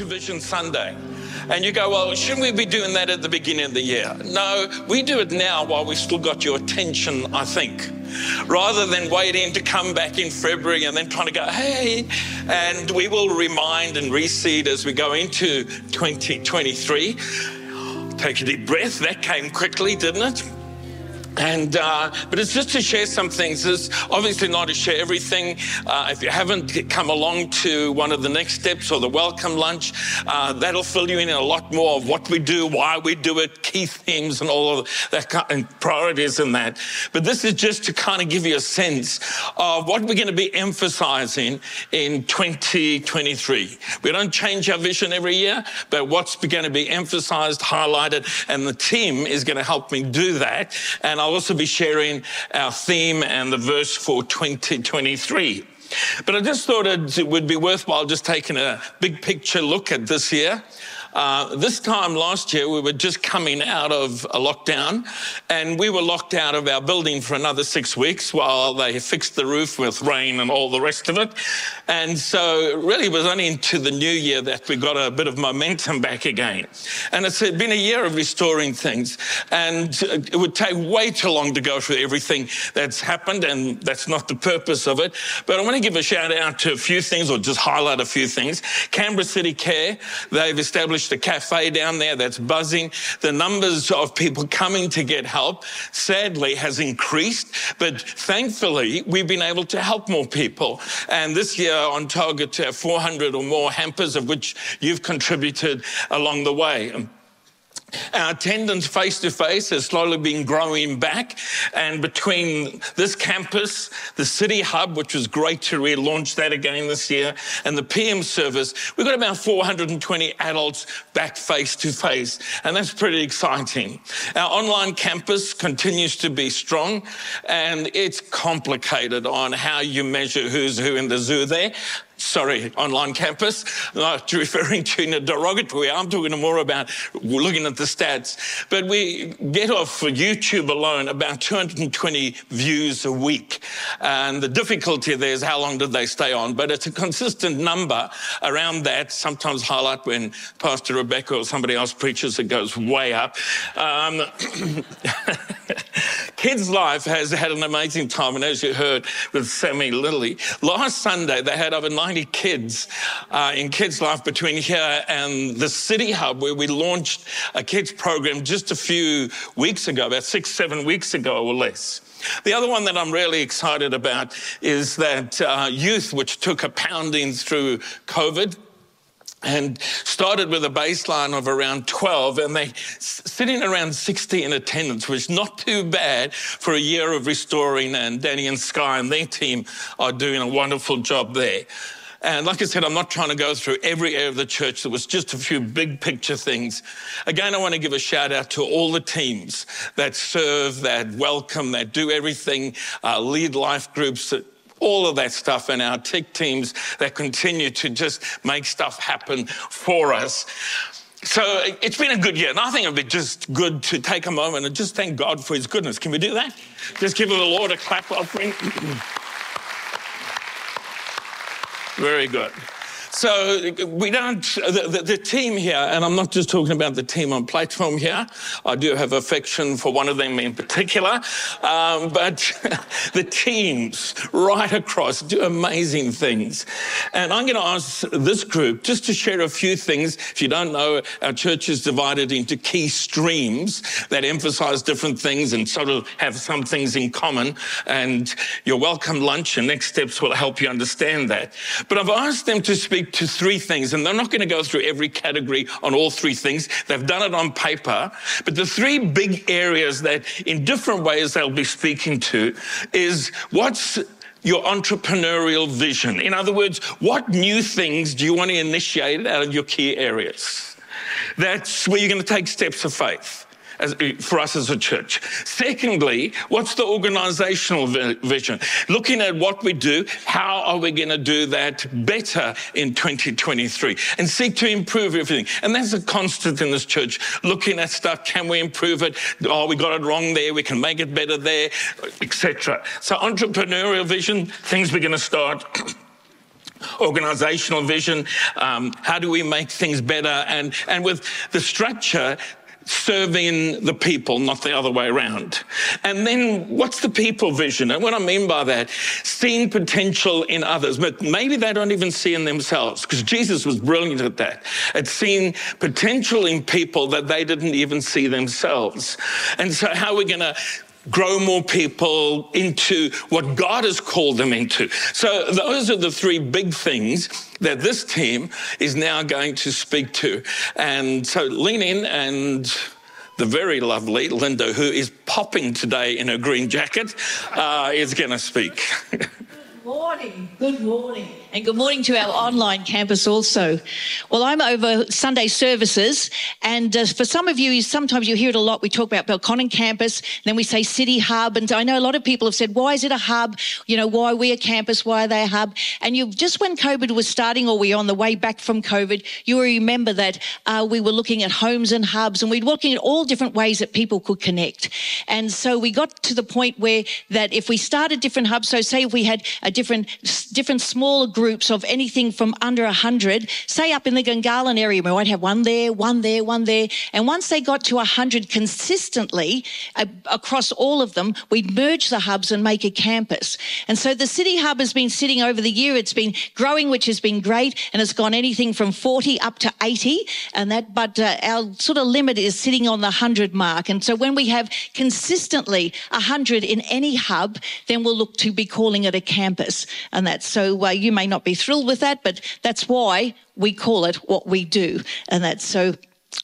Vision Sunday. And you go, well, shouldn't we be doing that at the beginning of the year? No, we do it now while we've still got your attention, I think. Rather than waiting to come back in February and then trying to go, hey, and we will remind and reseed as we go into 2023. Take a deep breath. That came quickly, didn't it? And uh, but it's just to share some things. It's obviously not to share everything. Uh, if you haven't come along to one of the next steps or the welcome lunch, uh, that'll fill you in a lot more of what we do, why we do it, key themes, and all of that kind and priorities and that. But this is just to kind of give you a sense of what we're going to be emphasizing in 2023. We don't change our vision every year, but what's going to be emphasized, highlighted, and the team is going to help me do that. And I'll also be sharing our theme and the verse for 2023. But I just thought it would be worthwhile just taking a big picture look at this year. Uh, this time last year, we were just coming out of a lockdown and we were locked out of our building for another six weeks while they fixed the roof with rain and all the rest of it. And so, really, it was only into the new year that we got a bit of momentum back again. And it's been a year of restoring things. And it would take way too long to go through everything that's happened, and that's not the purpose of it. But I want to give a shout out to a few things or just highlight a few things. Canberra City Care, they've established established a cafe down there that's buzzing. The numbers of people coming to get help, sadly, has increased, but thankfully, we've been able to help more people. And this year, on target uh, to have 400 or more hampers, of which you've contributed along the way. Our attendance face to face has slowly been growing back. And between this campus, the City Hub, which was great to relaunch that again this year, and the PM service, we've got about 420 adults back face to face. And that's pretty exciting. Our online campus continues to be strong and it's complicated on how you measure who's who in the zoo there sorry, online campus, not referring to in a derogatory way. I'm talking more about looking at the stats. But we get off for YouTube alone about 220 views a week. And the difficulty there is how long did they stay on? But it's a consistent number around that. Sometimes highlight when Pastor Rebecca or somebody else preaches, it goes way up. Um, Kids Life has had an amazing time. And as you heard with Sammy Lilly, last Sunday they had over 90 90 kids uh, in Kids Life between here and the City Hub, where we launched a kids program just a few weeks ago, about six, seven weeks ago or less. The other one that I'm really excited about is that uh, youth, which took a pounding through COVID, and started with a baseline of around 12 and they sitting around 60 in attendance which is not too bad for a year of restoring and danny and sky and their team are doing a wonderful job there and like I said, I'm not trying to go through every area of the church. There was just a few big picture things. Again, I want to give a shout out to all the teams that serve, that welcome, that do everything, uh, lead life groups, all of that stuff, and our tech teams that continue to just make stuff happen for us. So it's been a good year. And I think it'd be just good to take a moment and just thank God for his goodness. Can we do that? Just give the Lord a clap offering. Very good. So we don't, the, the, the, team here, and I'm not just talking about the team on platform here. I do have affection for one of them in particular. Um, but the teams right across do amazing things. And I'm going to ask this group just to share a few things. If you don't know, our church is divided into key streams that emphasize different things and sort of have some things in common. And your welcome lunch and next steps will help you understand that. But I've asked them to speak to three things, and they're not going to go through every category on all three things. They've done it on paper. But the three big areas that, in different ways, they'll be speaking to is what's your entrepreneurial vision? In other words, what new things do you want to initiate out of your key areas? That's where you're going to take steps of faith as, for us as a church. Secondly, what's the organizational vision? Looking at what we do, how are we going to do that better in 2023 and seek to improve everything. And that's a constant in this church. Looking at stuff, can we improve it? Oh, we got it wrong there. We can make it better there, etc. So entrepreneurial vision, things we're going to start. organizational vision. Um, how do we make things better? And, and with the structure, serving the people, not the other way around. And then what's the people vision? And what I mean by that, seeing potential in others, but maybe they don't even see in themselves, because Jesus was brilliant at that, at seeing potential in people that they didn't even see themselves. And so how are we going to grow more people into what God has called them into. So those are the three big things that this team is now going to speak to. And so lean in and the very lovely Linda, who is popping today in her green jacket, uh, is going to speak. Good morning. Good morning. And good morning to our online campus also. Well, I'm over Sunday services, and uh, for some of you, sometimes you hear it a lot. We talk about Belconnen campus, then we say city hub, and I know a lot of people have said, "Why is it a hub? You know, why are we a campus? Why are they a hub?" And you just when COVID was starting, or we on the way back from COVID, you remember that uh, we were looking at homes and hubs, and we were looking at all different ways that people could connect. And so we got to the point where that if we started different hubs, so say if we had a different different smaller groups groups of anything from under 100, say up in the Gungahlin area, we might have one there, one there, one there. And once they got to 100 consistently uh, across all of them, we'd merge the hubs and make a campus. And so the city hub has been sitting over the year. It's been growing, which has been great. And it's gone anything from 40 up to 80. And that, but uh, our sort of limit is sitting on the 100 mark. And so when we have consistently 100 in any hub, then we'll look to be calling it a campus. And that's so uh, you may not be thrilled with that, but that's why we call it what we do. And that's so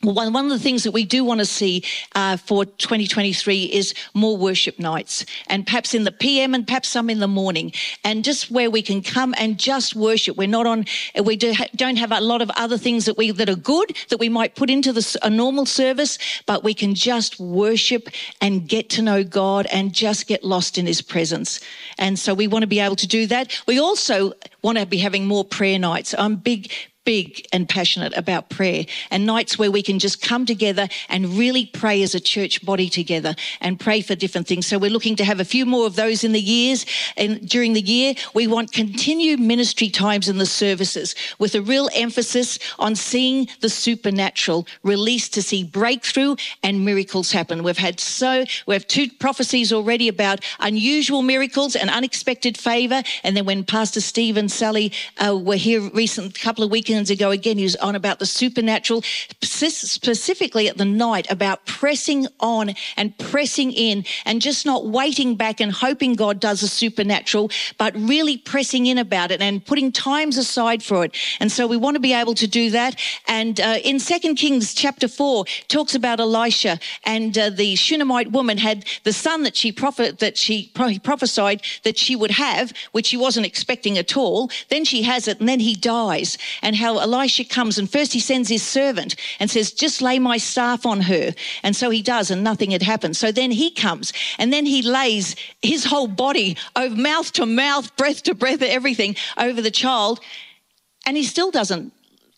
one, one of the things that we do want to see uh, for 2023 is more worship nights, and perhaps in the PM and perhaps some in the morning, and just where we can come and just worship. We're not on. We do, don't have a lot of other things that we that are good that we might put into the, a normal service, but we can just worship and get to know God and just get lost in His presence. And so we want to be able to do that. We also want to be having more prayer nights. I'm big big and passionate about prayer and nights where we can just come together and really pray as a church body together and pray for different things. So we're looking to have a few more of those in the years and during the year. We want continued ministry times in the services with a real emphasis on seeing the supernatural released to see breakthrough and miracles happen. We've had so, we have two prophecies already about unusual miracles and unexpected favor. And then when Pastor Steve and Sally uh, were here recent couple of weekends ago, again, he was on about the supernatural, specifically at the night about pressing on and pressing in and just not waiting back and hoping God does a supernatural, but really pressing in about it and putting times aside for it. And so we want to be able to do that. And uh, in Second Kings chapter four, talks about Elisha and uh, the Shunammite woman had the son that she prophet that she prophesied that she would have, which she wasn't expecting at all. Then she has it, and then he dies. And how how Elisha comes and first he sends his servant and says, just lay my staff on her. And so he does, and nothing had happened. So then he comes and then he lays his whole body over mouth to mouth, breath to breath, everything over the child. And he still doesn't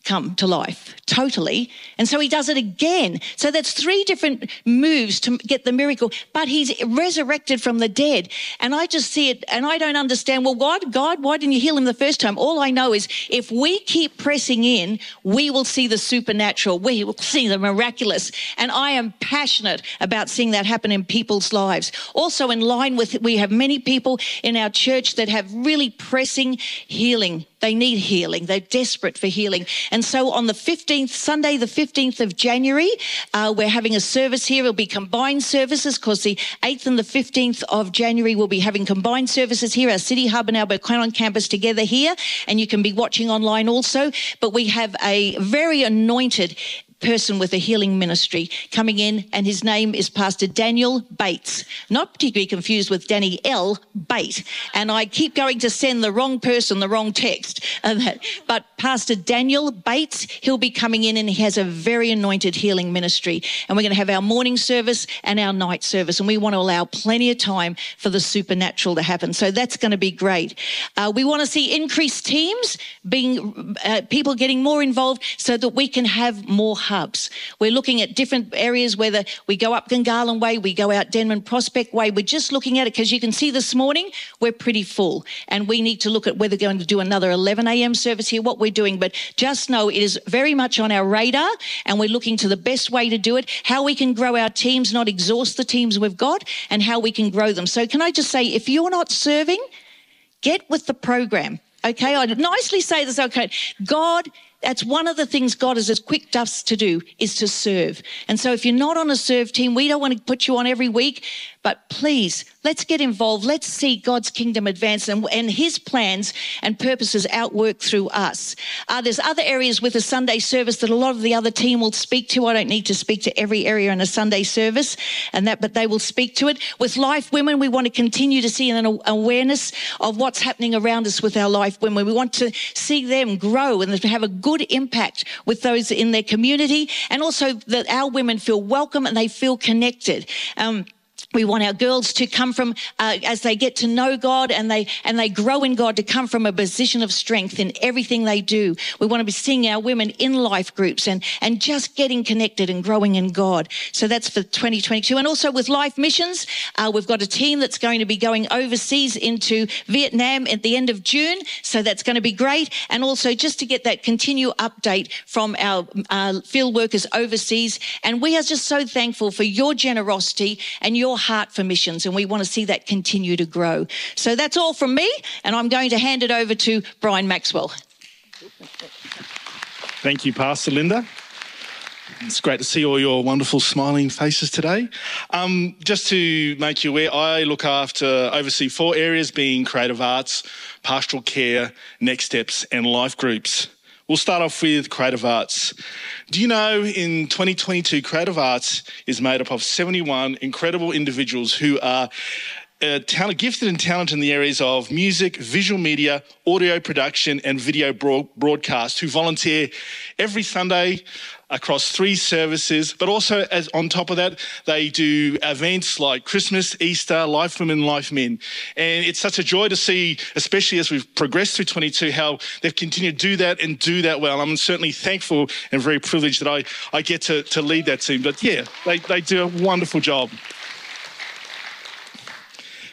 come to life totally. And so he does it again. So that's three different moves to get the miracle, but he's resurrected from the dead. And I just see it and I don't understand, well, God, God, why didn't you heal him the first time? All I know is if we keep pressing in, we will see the supernatural. We will see the miraculous. And I am passionate about seeing that happen in people's lives. Also in line with, we have many people in our church that have really pressing healing they need healing. They're desperate for healing. And so on the 15th, Sunday, the 15th of January, uh, we're having a service here. It'll be combined services because the 8th and the 15th of January we'll be having combined services here, our City Hub and our Belconnen campus together here. And you can be watching online also. But we have a very anointed person with a healing ministry coming in, and his name is Pastor Daniel Bates. Not particularly confused with Danielle Bate. And I keep going to send the wrong person the wrong text. But Pastor Daniel Bates, he'll be coming in and he has a very anointed healing ministry. And we're going to have our morning service and our night service. And we want to allow plenty of time for the supernatural to happen. So that's going to be great. Uh, we want to see increased teams, being uh, people getting more involved so that we can have more hubs. We're looking at different areas, whether we go up Gungahlin Way, we go out Denman Prospect Way. We're just looking at it because you can see this morning we're pretty full and we need to look at whether we're going to do another 11 a.m. service here, what we're doing. But just know it is very much on our radar and we're looking to the best way to do it, how we can grow our teams, not exhaust the teams we've got, and how we can grow them. So, can I just say, if you're not serving, get with the program. Okay, I nicely say this. Okay, God that's one of the things God has equipped us to do is to serve. And so if you're not on a serve team, we don't want to put you on every week, but please let's get involved. Let's see God's kingdom advance and, and his plans and purposes outwork through us. Uh, there's other areas with a Sunday service that a lot of the other team will speak to. I don't need to speak to every area in a Sunday service and that, but they will speak to it. With Life Women, we want to continue to see an awareness of what's happening around us with our Life Women. We want to see them grow and have a good impact with those in their community and also that our women feel welcome and they feel connected. Um, we want our girls to come from uh, as they get to know god and they and they grow in god to come from a position of strength in everything they do. We want to be seeing our women in life groups and and just getting connected and growing in god. So that's for 2022 and also with life missions uh, we've got a team that's going to be going overseas into vietnam at the end of june. So that's going to be great. And also just to get that continual update from our uh, field workers overseas. And we are just so thankful for your generosity and your heart for missions, and we want to see that continue to grow. So that's all from me, and I'm going to hand it over to Brian Maxwell. Thank you, Pastor Linda. It's great to see all your wonderful smiling faces today. Um, just to make you aware, I look after, oversee four areas being creative arts, pastoral care, next steps, and life groups. We'll start off with creative arts. Do you know in 2022, creative arts is made up of 71 incredible individuals who are uh, gifted and talented in the areas of music, visual media, audio production, and video broad- broadcast who volunteer every Sunday across three services, but also as on top of that, they do events like Christmas, Easter, Life Women, Life Men. And it's such a joy to see, especially as we've progressed through 22, how they've continued to do that and do that well. I'm certainly thankful and very privileged that I, I get to, to lead that team. But yeah, they, they do a wonderful job.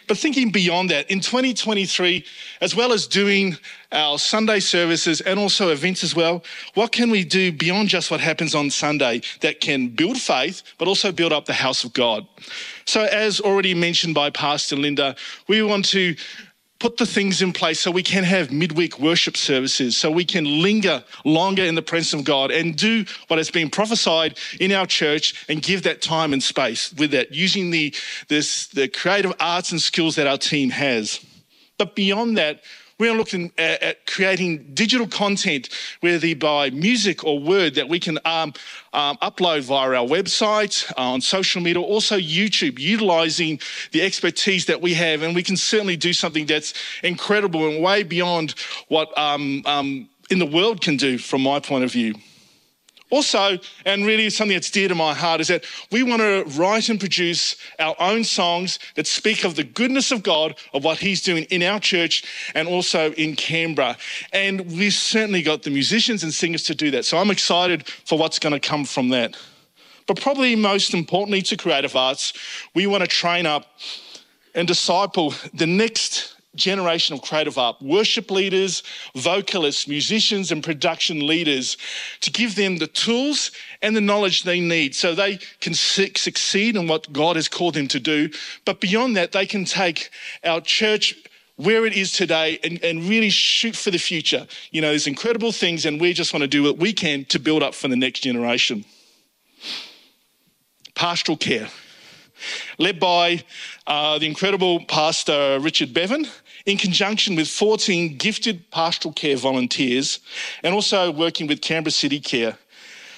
But thinking beyond that, in 2023, as well as doing our Sunday services and also events as well, what can we do beyond just what happens on Sunday that can build faith, but also build up the house of God? So, as already mentioned by Pastor Linda, we want to put the things in place so we can have midweek worship services, so we can linger longer in the presence of God and do what has been prophesied in our church and give that time and space with that, using the, this, the creative arts and skills that our team has. But beyond that, we are looking at, at creating digital content, whether by music or word, that we can um, um, upload via our website, uh, on social media, also YouTube, utilizing the expertise that we have. And we can certainly do something that's incredible and way beyond what um, um in the world can do, from my point of view. Also, and really something that's dear to my heart, is that we want to write and produce our own songs that speak of the goodness of God, of what He's doing in our church and also in Canberra. And we've certainly got the musicians and singers to do that. So I'm excited for what's going to come from that. But probably most importantly to creative arts, we want to train up and disciple the next generation of creative art, worship leaders, vocalists, musicians, and production leaders to give them the tools and the knowledge they need so they can succeed in what God has called them to do. But beyond that, they can take our church where it is today and, and really shoot for the future. You know, there's incredible things, and we just want to do what we can to build up for the next generation. Pastoral care led by uh, the incredible pastor Richard Bevan in conjunction with 14 gifted pastoral care volunteers and also working with Canberra City Care.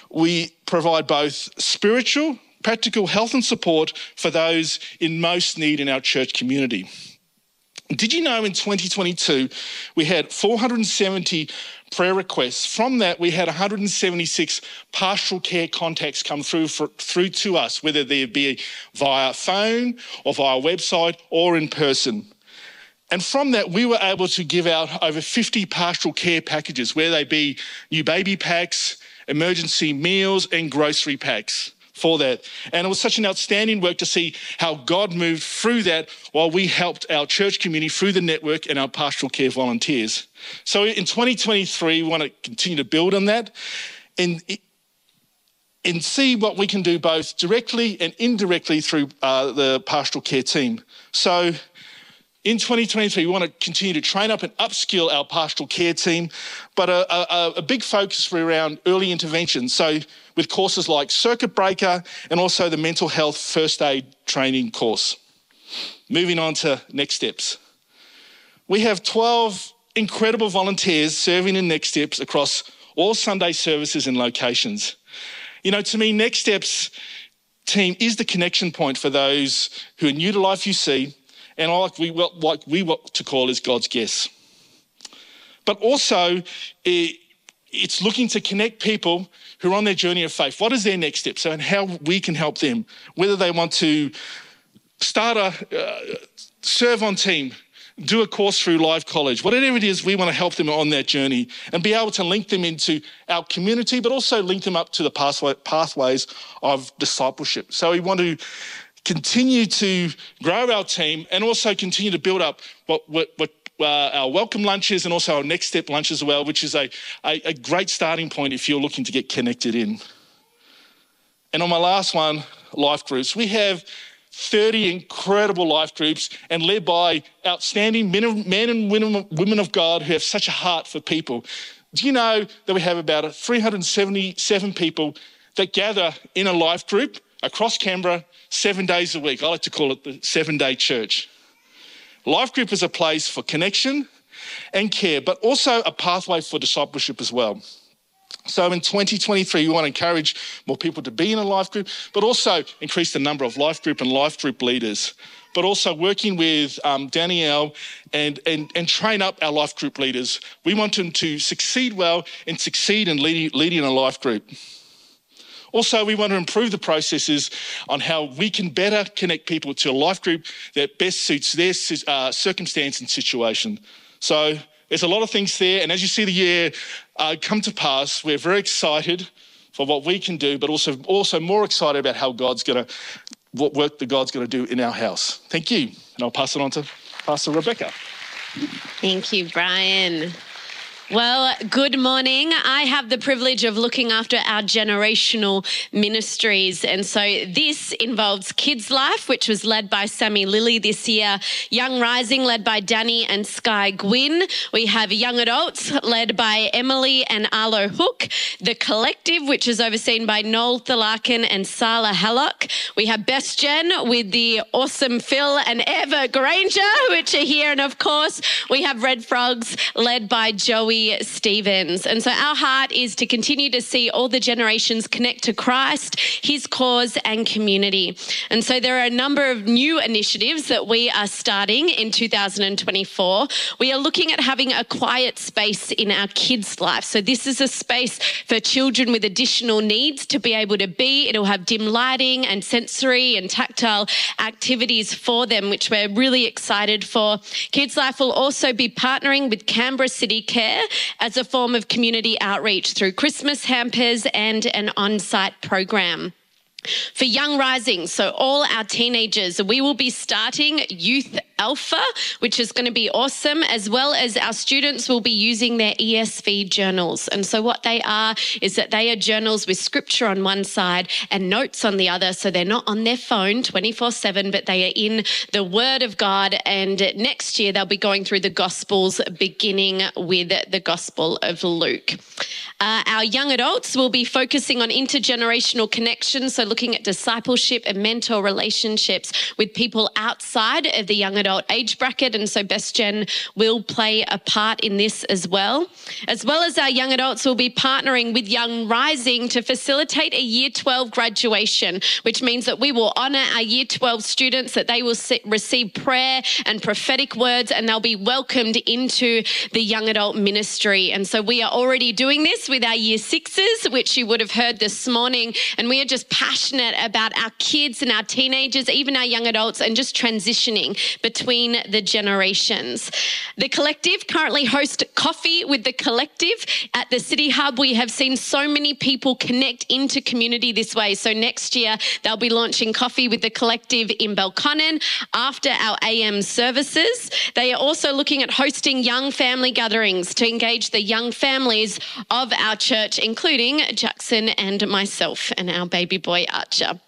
We provide both spiritual, practical health and support for those in most need in our church community. Did you know in 2022 we had 470 prayer requests? From that, we had 176 pastoral care contacts come through for, through to us, whether they be via phone or via website or in person. And from that, we were able to give out over 50 pastoral care packages, where they be new baby packs, emergency meals and grocery packs for that. And it was such an outstanding work to see how God moved through that while we helped our church community through the network and our pastoral care volunteers. So in 2023, we want to continue to build on that and, and see what we can do both directly and indirectly through uh, the pastoral care team. So in 2023, we want to continue to train up and upskill our pastoral care team, but a, a, a, big focus around early intervention. So, with courses like Circuit Breaker and also the mental health first aid training course. Moving on to next steps. We have 12 incredible volunteers serving in Next Steps across all Sunday services and locations. You know, to me, Next Steps team is the connection point for those who are new to Life UC and like we, like we want to call is God's guests. But also, it's looking to connect people who are on their journey of faith. What is their next step? So, and how we can help them, whether they want to start a uh, serve on team, do a course through Live College, whatever it is, we want to help them on that journey and be able to link them into our community, but also link them up to the pathway, pathways of discipleship. So we want to continue to grow our team and also continue to build up what, what, what uh, our welcome lunches and also our next step lunch as well, which is a, a, a great starting point if you're looking to get connected in. And on my last one, life groups. We have 30 incredible life groups and led by outstanding men, and women of God who have such a heart for people. Do you know that we have about 377 people that gather in a life group across Canberra seven days a week. I like to call it the seven day church. Life group is a place for connection and care, but also a pathway for discipleship as well. So in 2023, we want to encourage more people to be in a life group, but also increase the number of life group and life group leaders. But also working with um, Danielle and, and, and train up our life group leaders. We want them to succeed well and succeed in leading, leading a life group. Also, we want to improve the processes on how we can better connect people to a life group that best suits their uh, circumstance and situation. So there's a lot of things there. And as you see the year uh, come to pass, we're very excited for what we can do, but also, also more excited about how God's going to, what work that God's going to do in our house. Thank you. And I'll pass it on to Pastor Rebecca. Thank you, Brian. Well, good morning. I have the privilege of looking after our generational ministries. And so this involves Kids Life, which was led by Sammy Lilly this year, Young Rising, led by Danny and Sky Gwynn. We have Young Adults, led by Emily and Arlo Hook. The Collective, which is overseen by Noel Thalarkin and Sala Hallock. We have Best Gen with the awesome Phil and Eva Granger, which are here. And of course, we have Red Frogs, led by Joey Stevens. And so our heart is to continue to see all the generations connect to Christ, his cause, and community. And so there are a number of new initiatives that we are starting in 2024. We are looking at having a quiet space in our kids' life. So this is a space for children with additional needs to be able to be. It'll have dim lighting and sensory and tactile activities for them, which we're really excited for. Kids Life will also be partnering with Canberra City Care as a form of community outreach through Christmas hampers and an on site program. For Young Rising, so all our teenagers, we will be starting Youth Alpha, which is going to be awesome, as well as our students will be using their ESV journals. And so, what they are is that they are journals with scripture on one side and notes on the other. So, they're not on their phone 24 7, but they are in the Word of God. And next year, they'll be going through the Gospels, beginning with the Gospel of Luke. Uh, our young adults will be focusing on intergenerational connections, so looking at discipleship and mentor relationships with people outside of the young adult age bracket. And so Best Gen will play a part in this as well. As well as our young adults we'll be partnering with Young Rising to facilitate a year 12 graduation, which means that we will honour our year 12 students, that they will receive prayer and prophetic words, and they'll be welcomed into the young adult ministry. And so we are already doing this with our year sixes, which you would have heard this morning. And we are just passionate about our kids and our teenagers, even our young adults, and just transitioning between between the generations. The collective currently hosts Coffee with the Collective at the City Hub. We have seen so many people connect into community this way. So next year, they'll be launching Coffee with the Collective in Belconnen after our AM services. They are also looking at hosting young family gatherings to engage the young families of our church, including Jackson and myself and our baby boy Archer.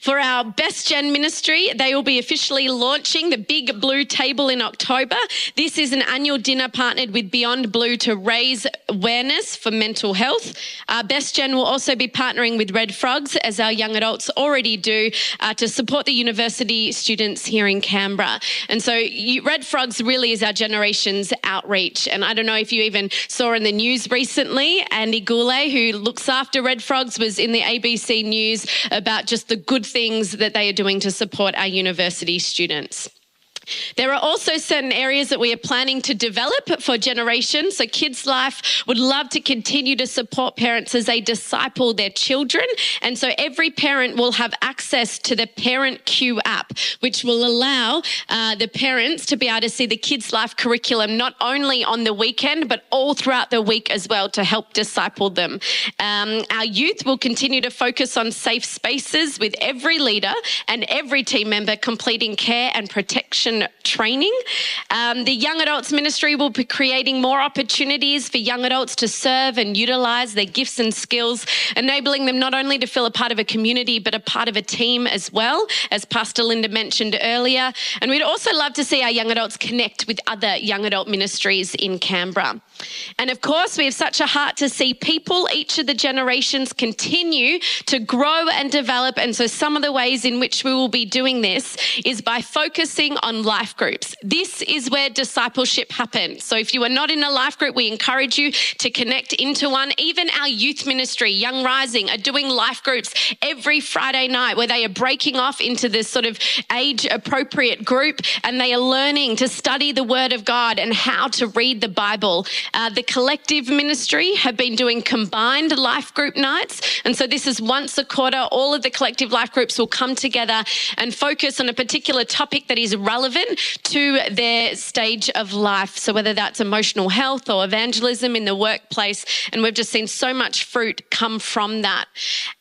For our Best Gen ministry, they will be officially launching the Big Blue Table in October. This is an annual dinner partnered with Beyond Blue to raise awareness for mental health. Our Best Gen will also be partnering with Red Frogs, as our young adults already do, uh, to support the university students here in Canberra. And so, you, Red Frogs really is our generation's outreach. And I don't know if you even saw in the news recently, Andy Gourley, who looks after Red Frogs, was in the ABC News about just the good things that they are doing to support our university students. There are also certain areas that we are planning to develop for generations. So, Kids Life would love to continue to support parents as they disciple their children. And so, every parent will have access to the ParentCue app, which will allow uh, the parents to be able to see the Kids Life curriculum not only on the weekend, but all throughout the week as well to help disciple them. Um, our youth will continue to focus on safe spaces with every leader and every team member completing care and protection training. Um, the Young Adults Ministry will be creating more opportunities for young adults to serve and utilize their gifts and skills, enabling them not only to feel a part of a community, but a part of a team as well, as Pastor Linda mentioned earlier. And we'd also love to see our young adults connect with other young adult ministries in Canberra. And of course, we have such a heart to see people, each of the generations, continue to grow and develop. And so, some of the ways in which we will be doing this is by focusing on life groups. This is where discipleship happens. So, if you are not in a life group, we encourage you to connect into one. Even our youth ministry, Young Rising, are doing life groups every Friday night where they are breaking off into this sort of age appropriate group and they are learning to study the Word of God and how to read the Bible. Uh, the collective ministry have been doing combined life group nights. And so this is once a quarter. All of the collective life groups will come together and focus on a particular topic that is relevant to their stage of life. So whether that's emotional health or evangelism in the workplace. And we've just seen so much fruit come from that.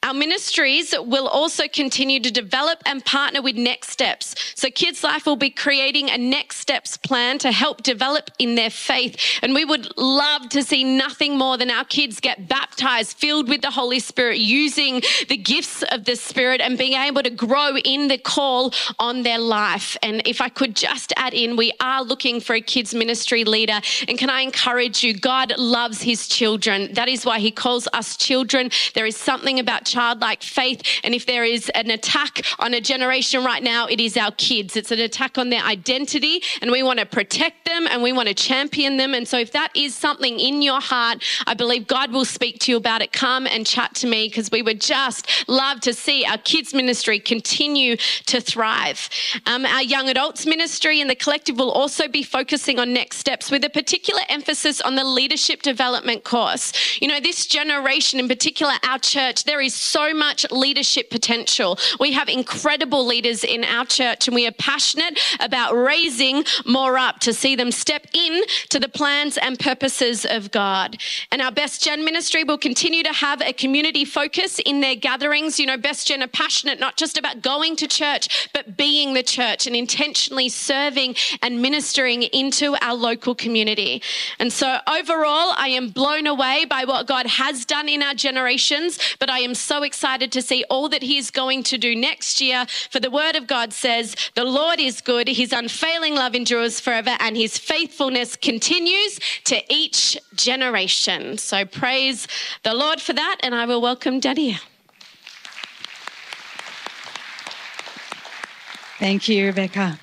Our ministries will also continue to develop and partner with Next Steps. So Kids Life will be creating a Next Steps plan to help develop in their faith. And we would love to see nothing more than our kids get baptized, filled with the Holy Spirit, using the gifts of the Spirit and being able to grow in the call on their life. And if I could just add in, we are looking for a kids ministry leader. And can I encourage you? God loves his children. That is why he calls us children. There is something about childlike faith. And if there is an attack on a generation right now, it is our kids. It's an attack on their identity. And we want to protect them and we want to champion them. And so if that is something in your heart, I believe God will speak to you about it. Come and chat to me because we would just love to see our kids ministry continue to thrive. Um, our young adults ministry and the collective will also be focusing on next steps with a particular emphasis on the leadership development course. You know, this generation, in particular, our church, there is so much leadership potential. We have incredible leaders in our church, and we are passionate about raising more up to see them step in to the plans and purposes of God. And our Best Gen ministry will continue to have a community focus in their gatherings. You know, Best Gen are passionate not just about going to church, but being the church and intentionally serving and ministering into our local community. And so overall, I am blown away by what God has done in our generations, but I am so excited to see all that He is going to do next year. For the Word of God says, The Lord is good, His unfailing love endures forever, and His faithfulness continues to each generation. So praise the Lord for that, and I will welcome Daddy. Thank you, Rebecca.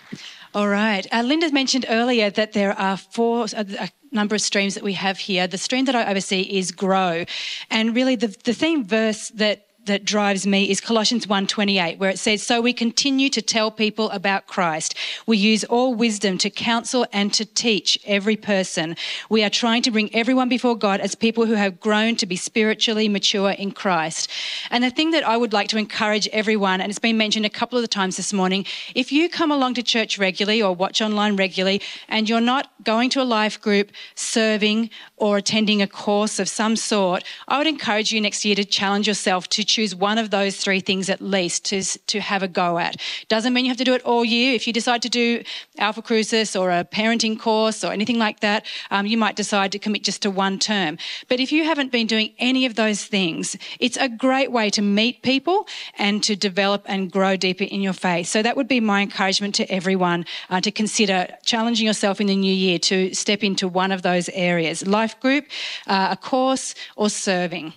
All right. Uh, Linda mentioned earlier that there are four, uh, a number of streams that we have here. The stream that I oversee is Grow. And really, the, the theme verse that that drives me is Colossians 1:28 where it says so we continue to tell people about Christ. We use all wisdom to counsel and to teach every person. We are trying to bring everyone before God as people who have grown to be spiritually mature in Christ. And the thing that I would like to encourage everyone and it's been mentioned a couple of times this morning, if you come along to church regularly or watch online regularly and you're not going to a life group, serving or attending a course of some sort, I would encourage you next year to challenge yourself to choose one of those three things at least to, to have a go at. Doesn't mean you have to do it all year. If you decide to do Alpha Crucis or a parenting course or anything like that, um, you might decide to commit just to one term. But if you haven't been doing any of those things, it's a great way to meet people and to develop and grow deeper in your faith. So that would be my encouragement to everyone uh, to consider challenging yourself in the new year to step into one of those areas life group, uh, a course, or serving.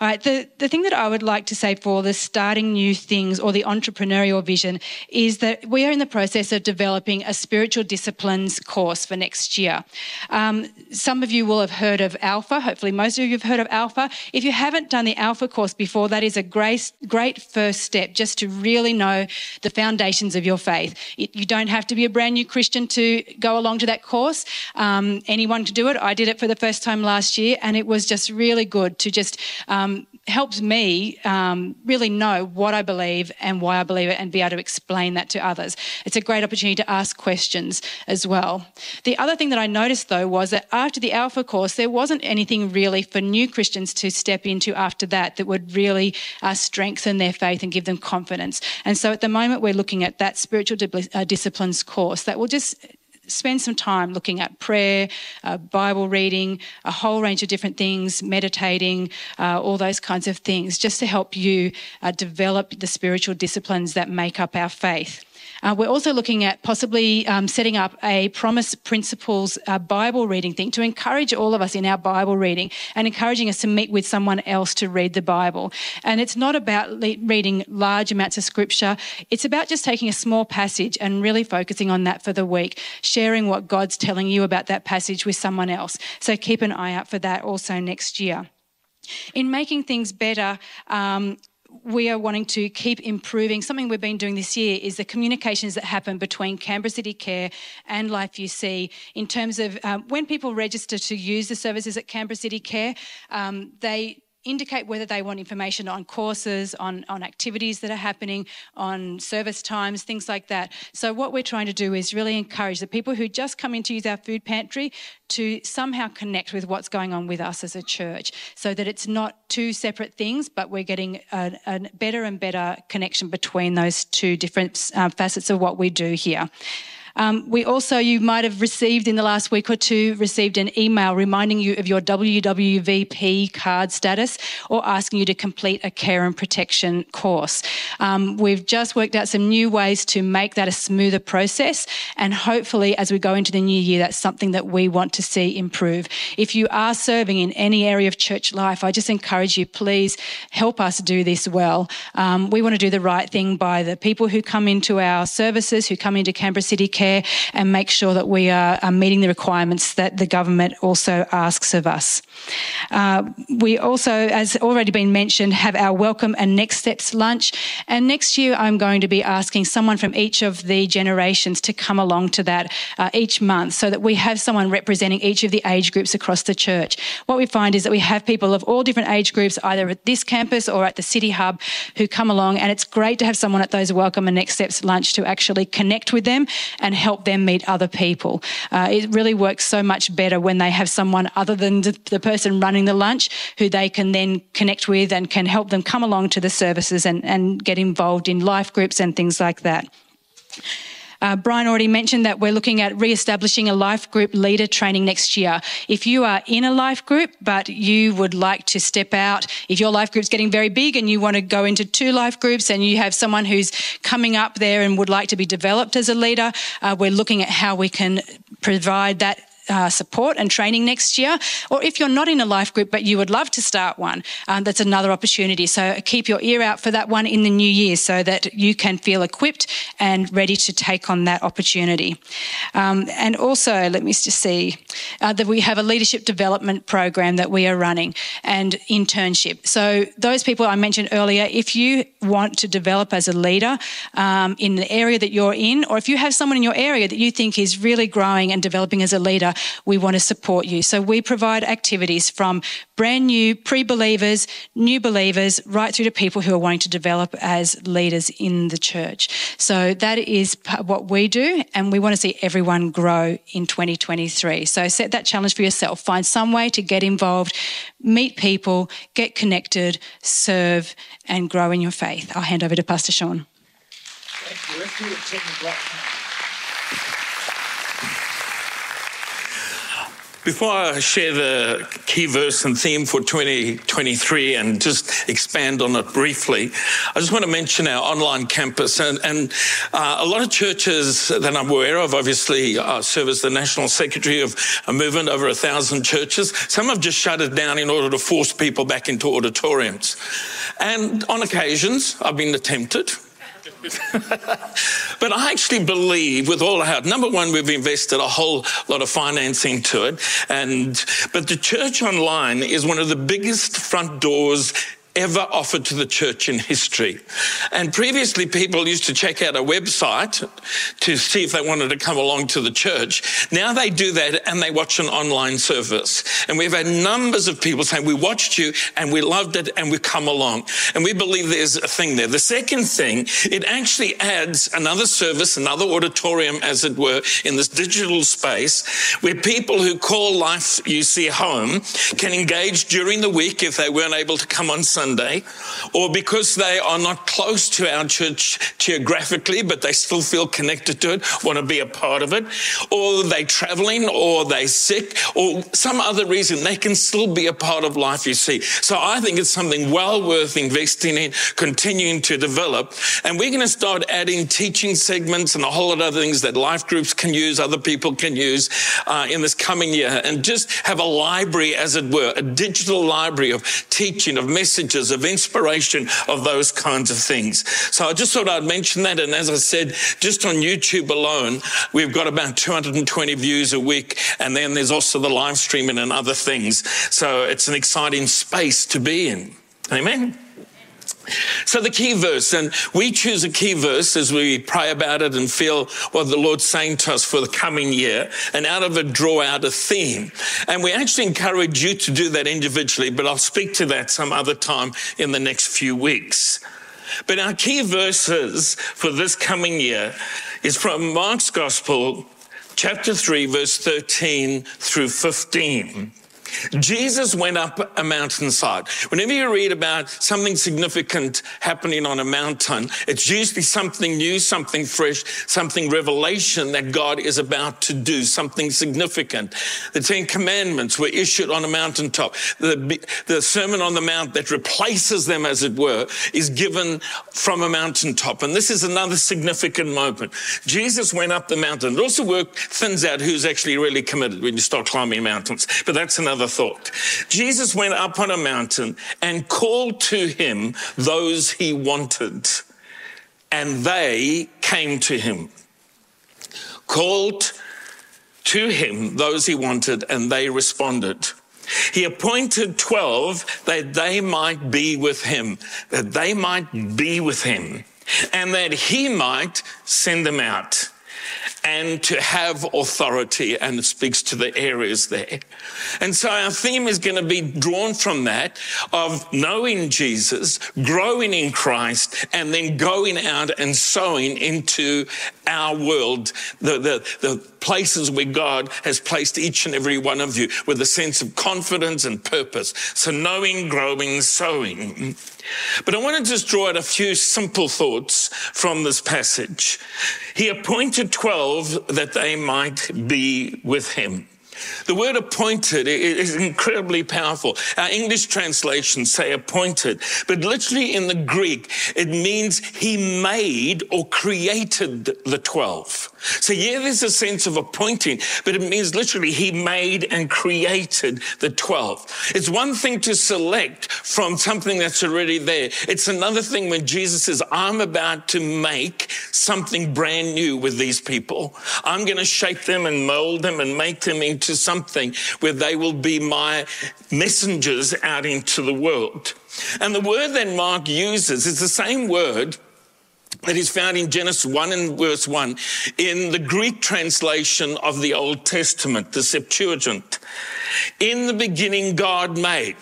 All right, the, the thing that I would like to say for the starting new things or the entrepreneurial vision is that we are in the process of developing a spiritual disciplines course for next year. Um, some of you will have heard of Alpha. Hopefully, most of you have heard of Alpha. If you haven't done the Alpha course before, that is a great, great first step just to really know the foundations of your faith. It, you don't have to be a brand new Christian to go along to that course. Um, anyone can do it. I did it for the first time last year, and it was just really good to just um, helps me um, really know what I believe and why I believe it and be able to explain that to others. It's a great opportunity to ask questions as well. The other thing that I noticed though was that after the Alpha course, there wasn't anything really for new Christians to step into after that that would really uh, strengthen their faith and give them confidence. And so at the moment, we're looking at that spiritual uh, disciplines course that will just spend some time looking at prayer, uh, Bible reading, a whole range of different things, meditating, uh, all those kinds of things, just to help you uh, develop the spiritual disciplines that make up our faith. Uh, we're also looking at possibly um, setting up a promise principles uh, Bible reading thing to encourage all of us in our Bible reading and encouraging us to meet with someone else to read the Bible. And it's not about le- reading large amounts of scripture, it's about just taking a small passage and really focusing on that for the week, sharing what God's telling you about that passage with someone else. So keep an eye out for that also next year. In making things better, um, we are wanting to keep improving. Something we've been doing this year is the communications that happen between Canberra City Care and Life UC in terms of um, when people register to use the services at Canberra City Care, um, they indicate whether they want information on courses, on, on activities that are happening, on service times, things like that. So, what we're trying to do is really encourage the people who just come in to use our food pantry to somehow connect with what's going on with us as a church so that it's not two separate things, but we're getting a, a better and better connection between those two different uh, facets of what we do here. Um, we also, you might have received in the last week or two, received an email reminding you of your WWVP card status or asking you to complete a care and protection course. Um, we've just worked out some new ways to make that a smoother process, and hopefully, as we go into the new year, that's something that we want to see improve. If you are serving in any area of church life, I just encourage you, please help us do this well. Um, we want to do the right thing by the people who come into our services, who come into Canberra City Care care and make sure that we are, are meeting the requirements that the government also asks of us. Uh, we also, as already been mentioned, have our Welcome and Next Steps lunch. And next year, I'm going to be asking someone from each of the generations to come along to that uh, each month so that we have someone representing each of the age groups across the church. What we find is that we have people of all different age groups, either at this campus or at the City Hub, who come along. And it's great to have someone at those Welcome and Next Steps lunch to actually connect with them and and help them meet other people. Uh, it really works so much better when they have someone other than the, person running the lunch who they can then connect with and can help them come along to the services and, and get involved in life groups and things like that. Uh, Brian already mentioned that we're looking at re-establishing a life group leader training next year. If you are in a life group, but you would like to step out, if your life group's getting very big and you want to go into two life groups and you have someone who's coming up there and would like to be developed as a leader, uh, we're looking at how we can provide that uh, support and training next year. Or if you're not in a life group but you would love to start one, um, that's another opportunity. So keep your ear out for that one in the new year so that you can feel equipped and ready to take on that opportunity. Um, and also, let me just see uh, that we have a leadership development program that we are running and internship. So those people I mentioned earlier, if you want to develop as a leader um, in the area that you're in, or if you have someone in your area that you think is really growing and developing as a leader, we want to support you. So we provide activities from brand new pre-believers, new believers, right through to people who are wanting to develop as leaders in the church. So that is what we do, and we want to see everyone grow in 2023. So set that challenge for yourself. Find some way to get involved, meet people, get connected, serve, and grow in your faith. I'll hand over to Pastor Sean. Before I share the key verse and theme for 2023 and just expand on it briefly, I just want to mention our online campus. And, and uh, a lot of churches that I'm aware of, obviously, I serve as the National Secretary of a movement over a thousand churches. Some have just shut it down in order to force people back into auditoriums. And on occasions, I've been attempted. but I actually believe with all our heart, number one, we've invested a whole lot of financing to it. And, but the church online is one of the biggest front doors ever offered to the church in history. And previously, people used to check out a website to see if they wanted to come along to the church. Now they do that and they watch an online service. And we've had numbers of people saying, We watched you and we loved it and we've come along. And we believe there's a thing there. The second thing, it actually adds another service, another auditorium, as it were, in this digital space where people who call Life UC home can engage during the week if they weren't able to come on Sunday Sunday, or because they are not close to our church geographically, but they still feel connected to it, want to be a part of it, or they're traveling, or they're sick, or some other reason, they can still be a part of Life UC. So I think it's something well worth investing in, continuing to develop. And we're going to start adding teaching segments and a whole lot of other things that life groups can use, other people can use uh, in this coming year, and just have a library, as it were, a digital library of teaching, of messages of inspiration of those kinds of things. So I just thought I'd mention that. And as I said, just on YouTube alone, we've got about 220 views a week. And then there's also the live streaming and other things. So it's an exciting space to be in. Amen. So the key verse, and we choose a key verse as we pray about it and feel what the Lord's saying to us for the coming year, and out of it draw out a theme. And we actually encourage you to do that individually, but I'll speak to that some other time in the next few weeks. But our key verses for this coming year is from Mark's Gospel, chapter 3, verse 13 through 15. Jesus went up a mountainside. Whenever you read about something significant happening on a mountain, it's usually something new, something fresh, something revelation that God is about to do, something significant. The Ten Commandments were issued on a mountaintop. The, the Sermon on the Mount that replaces them, as it were, is given from a mountaintop. And this is another significant moment. Jesus went up the mountain. It also work, thins out who's actually really committed when you start climbing mountains. But that's another another thought. Jesus went up on a mountain and called to him those he wanted, and they came to him. Called to him those he wanted, and they responded. He appointed 12 that they might be with him, that they might be with him, and that he might send them out and to have authority, and it speaks to the areas there. And so our theme is going to be drawn from that of knowing Jesus, growing in Christ, and then going out and sowing into our world, the, the, the places where God has placed each and every one of you with a sense of confidence and purpose. So knowing, growing, sowing. But I want to just draw out a few simple thoughts from this passage. He appointed 12 that they might be with him. The word appointed is incredibly powerful. Our English translations say appointed, but literally in the Greek, it means he made or created the 12. So, yeah, there's a sense of appointing, but it means literally he made and created the 12. It's one thing to select from something that's already there. It's another thing when Jesus says, I'm about to make something brand new with these people. I'm going to shape them and mold them and make them into something where they will be my messengers out into the world. And the word that Mark uses is the same word that is found in Genesis 1 and verse 1 in the Greek translation of the Old Testament, the Septuagint. In the beginning, God made.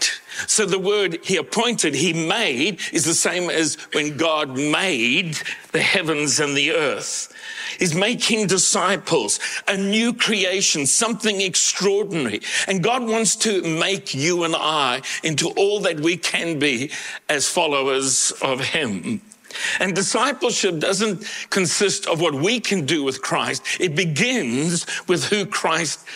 So the word he appointed, he made, is the same as when God made the heavens and the earth. He's making disciples, a new creation, something extraordinary. And God wants to make you and I into all that we can be as followers of him. And discipleship doesn't consist of what we can do with Christ. It begins with who Christ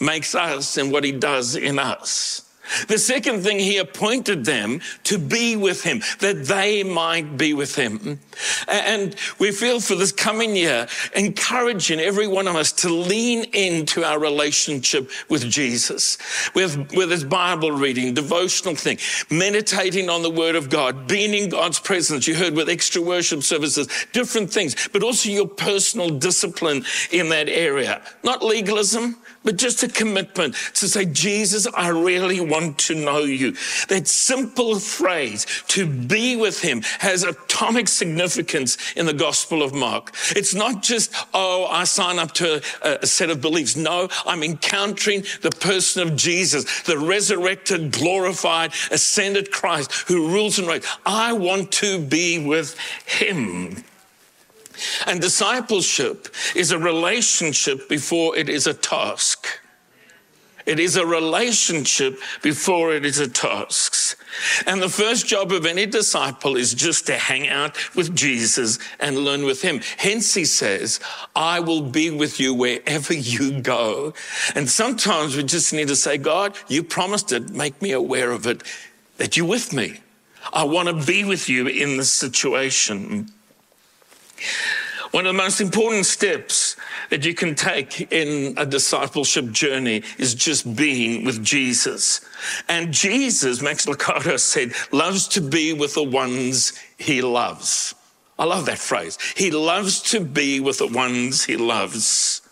makes us and what he does in us. The second thing, he appointed them to be with him, that they might be with him. And we feel for this coming year, encouraging every one of us to lean into our relationship with Jesus, with, with his Bible reading, devotional thing, meditating on the word of God, being in God's presence. You heard with extra worship services, different things, but also your personal discipline in that area. Not legalism, but just a commitment to say, Jesus, I really want to know you. That simple phrase, to be with him, has atomic significance in the Gospel of Mark. It's not just, oh, I sign up to a, a set of beliefs. No, I'm encountering the person of Jesus, the resurrected, glorified, ascended Christ who rules and reigns. I want to be with him. And discipleship is a relationship before it is a task. It is a relationship before it is a task. And the first job of any disciple is just to hang out with Jesus and learn with him. Hence, he says, I will be with you wherever you go. And sometimes we just need to say, God, you promised it. Make me aware of it, that you're with me. I want to be with you in this situation. One of the most important steps that you can take in a discipleship journey is just being with Jesus. And Jesus, Max Lucado said, loves to be with the ones he loves. I love that phrase. He loves to be with the ones he loves.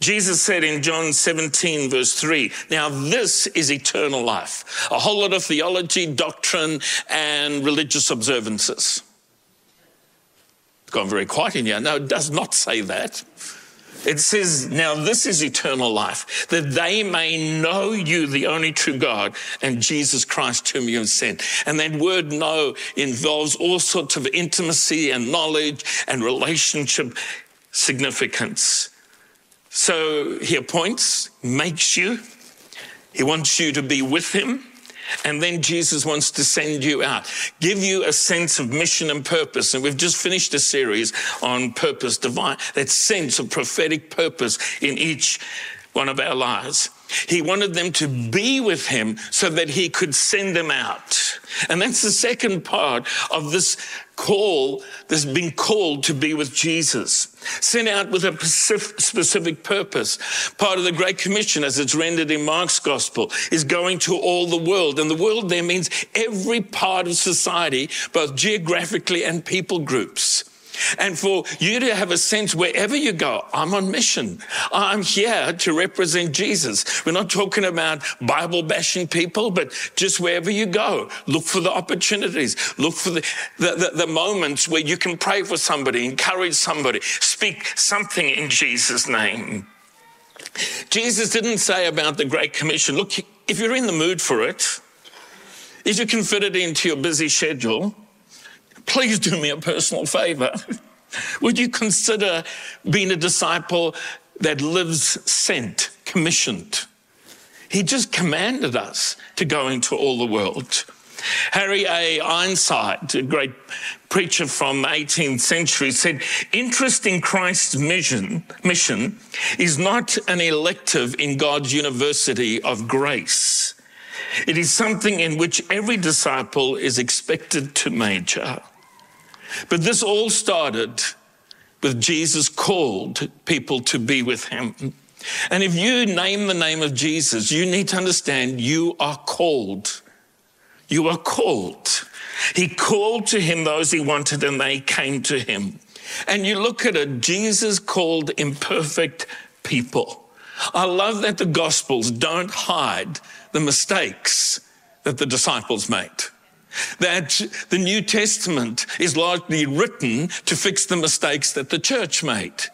Jesus said in John 17, verse 3, now this is eternal life. A whole lot of theology, doctrine, and religious observances gone very quiet in here. No, it does not say that. It says, Now this is eternal life, that they may know you, the only true God, and Jesus Christ, whom you have sent. And that word know involves all sorts of intimacy and knowledge and relationship significance. So he appoints, makes you, he wants you to be with him. And then Jesus wants to send you out, give you a sense of mission and purpose. And we've just finished a series on purpose divine, that sense of prophetic purpose in each one of our lives. He wanted them to be with him so that he could send them out. And that's the second part of this call, that's been called to be with Jesus. Sent out with a specific purpose. Part of the Great Commission, as it's rendered in Mark's Gospel, is going to all the world. And the world there means every part of society, both geographically and people groups. And for you to have a sense wherever you go, I'm on mission. I'm here to represent Jesus. We're not talking about Bible bashing people, but just wherever you go, look for the opportunities, look for the, the, the, the moments where you can pray for somebody, encourage somebody, speak something in Jesus' name. Jesus didn't say about the Great Commission, look, if you're in the mood for it, if you can fit it into your busy schedule, please do me a personal favor. Would you consider being a disciple that lives sent, commissioned? He just commanded us to go into all the world. Harry A. Ironside, a great preacher from the 18th century, said, interest in Christ's mission, mission is not an elective in God's university of grace. It is something in which every disciple is expected to major. But this all started with Jesus called people to be with him. And if you name the name of Jesus, you need to understand you are called. You are called. He called to him those he wanted and they came to him. And you look at it, Jesus called imperfect people. I love that the Gospels don't hide the mistakes that the disciples made. That the New Testament is largely written to fix the mistakes that the church made.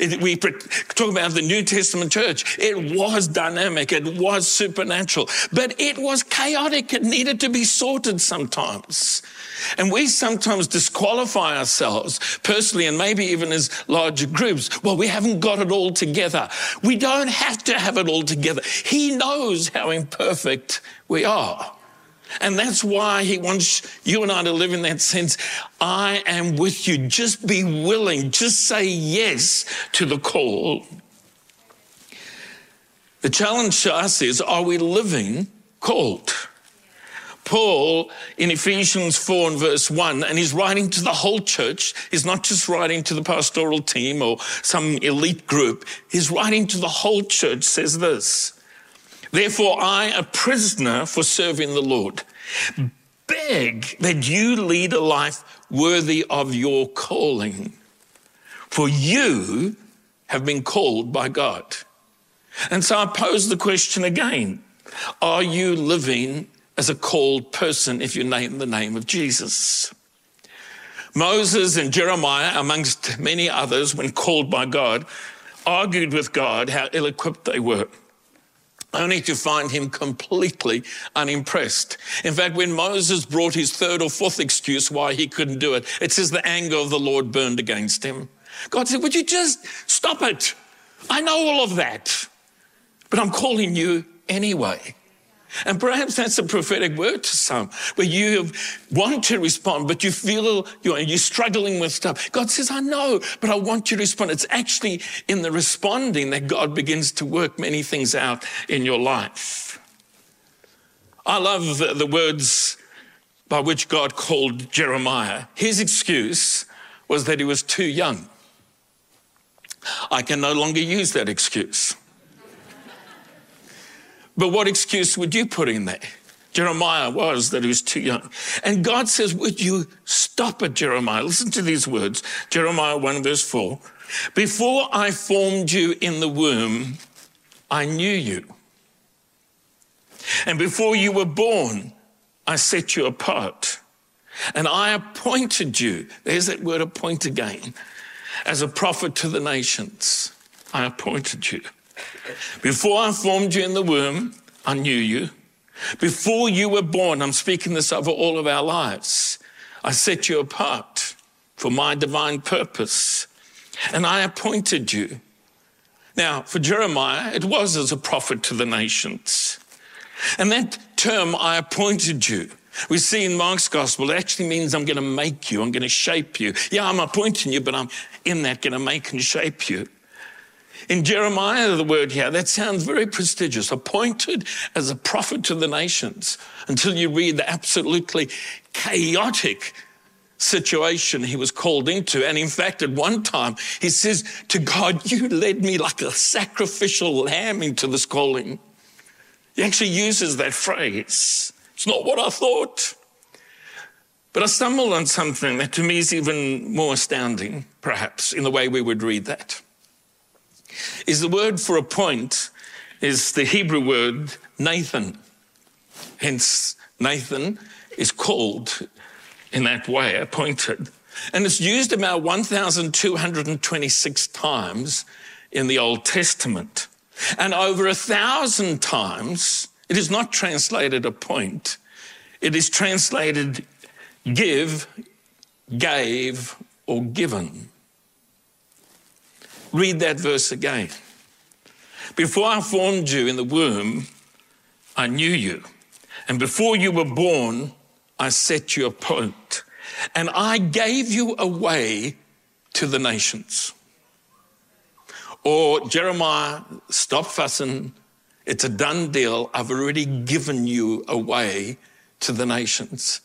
We talk about the New Testament church. It was dynamic. It was supernatural, but it was chaotic. It needed to be sorted sometimes. And we sometimes disqualify ourselves personally and maybe even as larger groups. Well, we haven't got it all together. We don't have to have it all together. He knows how imperfect we are. And that's why he wants you and I to live in that sense. I am with you. Just be willing. Just say yes to the call. The challenge to us is are we living called? Paul in Ephesians 4 and verse 1, and he's writing to the whole church. He's not just writing to the pastoral team or some elite group. He's writing to the whole church, says this. Therefore, I, a prisoner for serving the Lord, beg that you lead a life worthy of your calling. For you have been called by God. And so I pose the question again Are you living as a called person if you name the name of Jesus? Moses and Jeremiah, amongst many others, when called by God, argued with God how ill equipped they were only to find him completely unimpressed. In fact, when Moses brought his third or fourth excuse why he couldn't do it, it says the anger of the Lord burned against him. God said, Would you just stop it? I know all of that, but I'm calling you anyway. And perhaps that's a prophetic word to some, where you want to respond, but you feel you're, you're struggling with stuff. God says, I know, but I want you to respond. It's actually in the responding that God begins to work many things out in your life. I love the, the words by which God called Jeremiah. His excuse was that he was too young. I can no longer use that excuse. But what excuse would you put in there? Jeremiah was that he was too young. And God says, Would you stop it, Jeremiah? Listen to these words Jeremiah 1, verse 4. Before I formed you in the womb, I knew you. And before you were born, I set you apart. And I appointed you, there's that word appoint again, as a prophet to the nations. I appointed you. Before I formed you in the womb, I knew you. Before you were born, I'm speaking this over all of our lives. I set you apart for my divine purpose and I appointed you. Now, for Jeremiah, it was as a prophet to the nations. And that term, I appointed you, we see in Mark's gospel, it actually means I'm going to make you, I'm going to shape you. Yeah, I'm appointing you, but I'm in that going to make and shape you. In Jeremiah, the word here, that sounds very prestigious, appointed as a prophet to the nations, until you read the absolutely chaotic situation he was called into. And in fact, at one time, he says to God, You led me like a sacrificial lamb into this calling. He actually uses that phrase. It's not what I thought. But I stumbled on something that to me is even more astounding, perhaps, in the way we would read that is the word for a point is the Hebrew word Nathan. Hence, Nathan is called in that way, appointed. And it's used about 1,226 times in the Old Testament. And over a thousand times, it is not translated appoint, it is translated give, gave, or given. Read that verse again. Before I formed you in the womb, I knew you. And before you were born, I set you apart. and I gave you away to the nations. Or Jeremiah, stop fussing. It's a done deal. I've already given you away to the nations.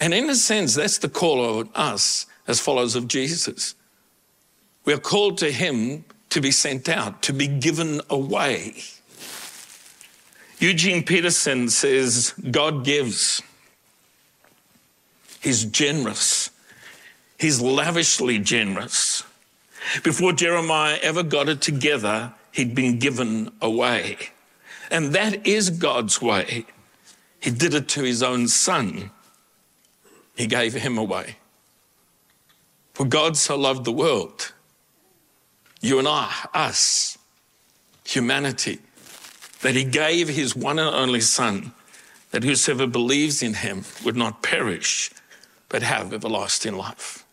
And in a sense, that's the call on us as followers of Jesus. We're called to Him to be sent out, to be given away. Eugene Peterson says, God gives. He's generous. He's lavishly generous. Before Jeremiah ever got it together, he'd been given away. And that is God's way. He did it to his own son. He gave him away. For God so loved the world, you and I, us, humanity, that he gave his one and only Son, that whosoever believes in him would not perish, but have everlasting life.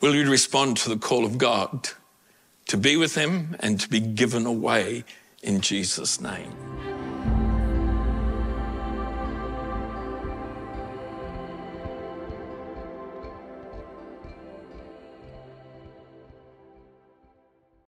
Will you respond to the call of God to be with him and to be given away in Jesus' name?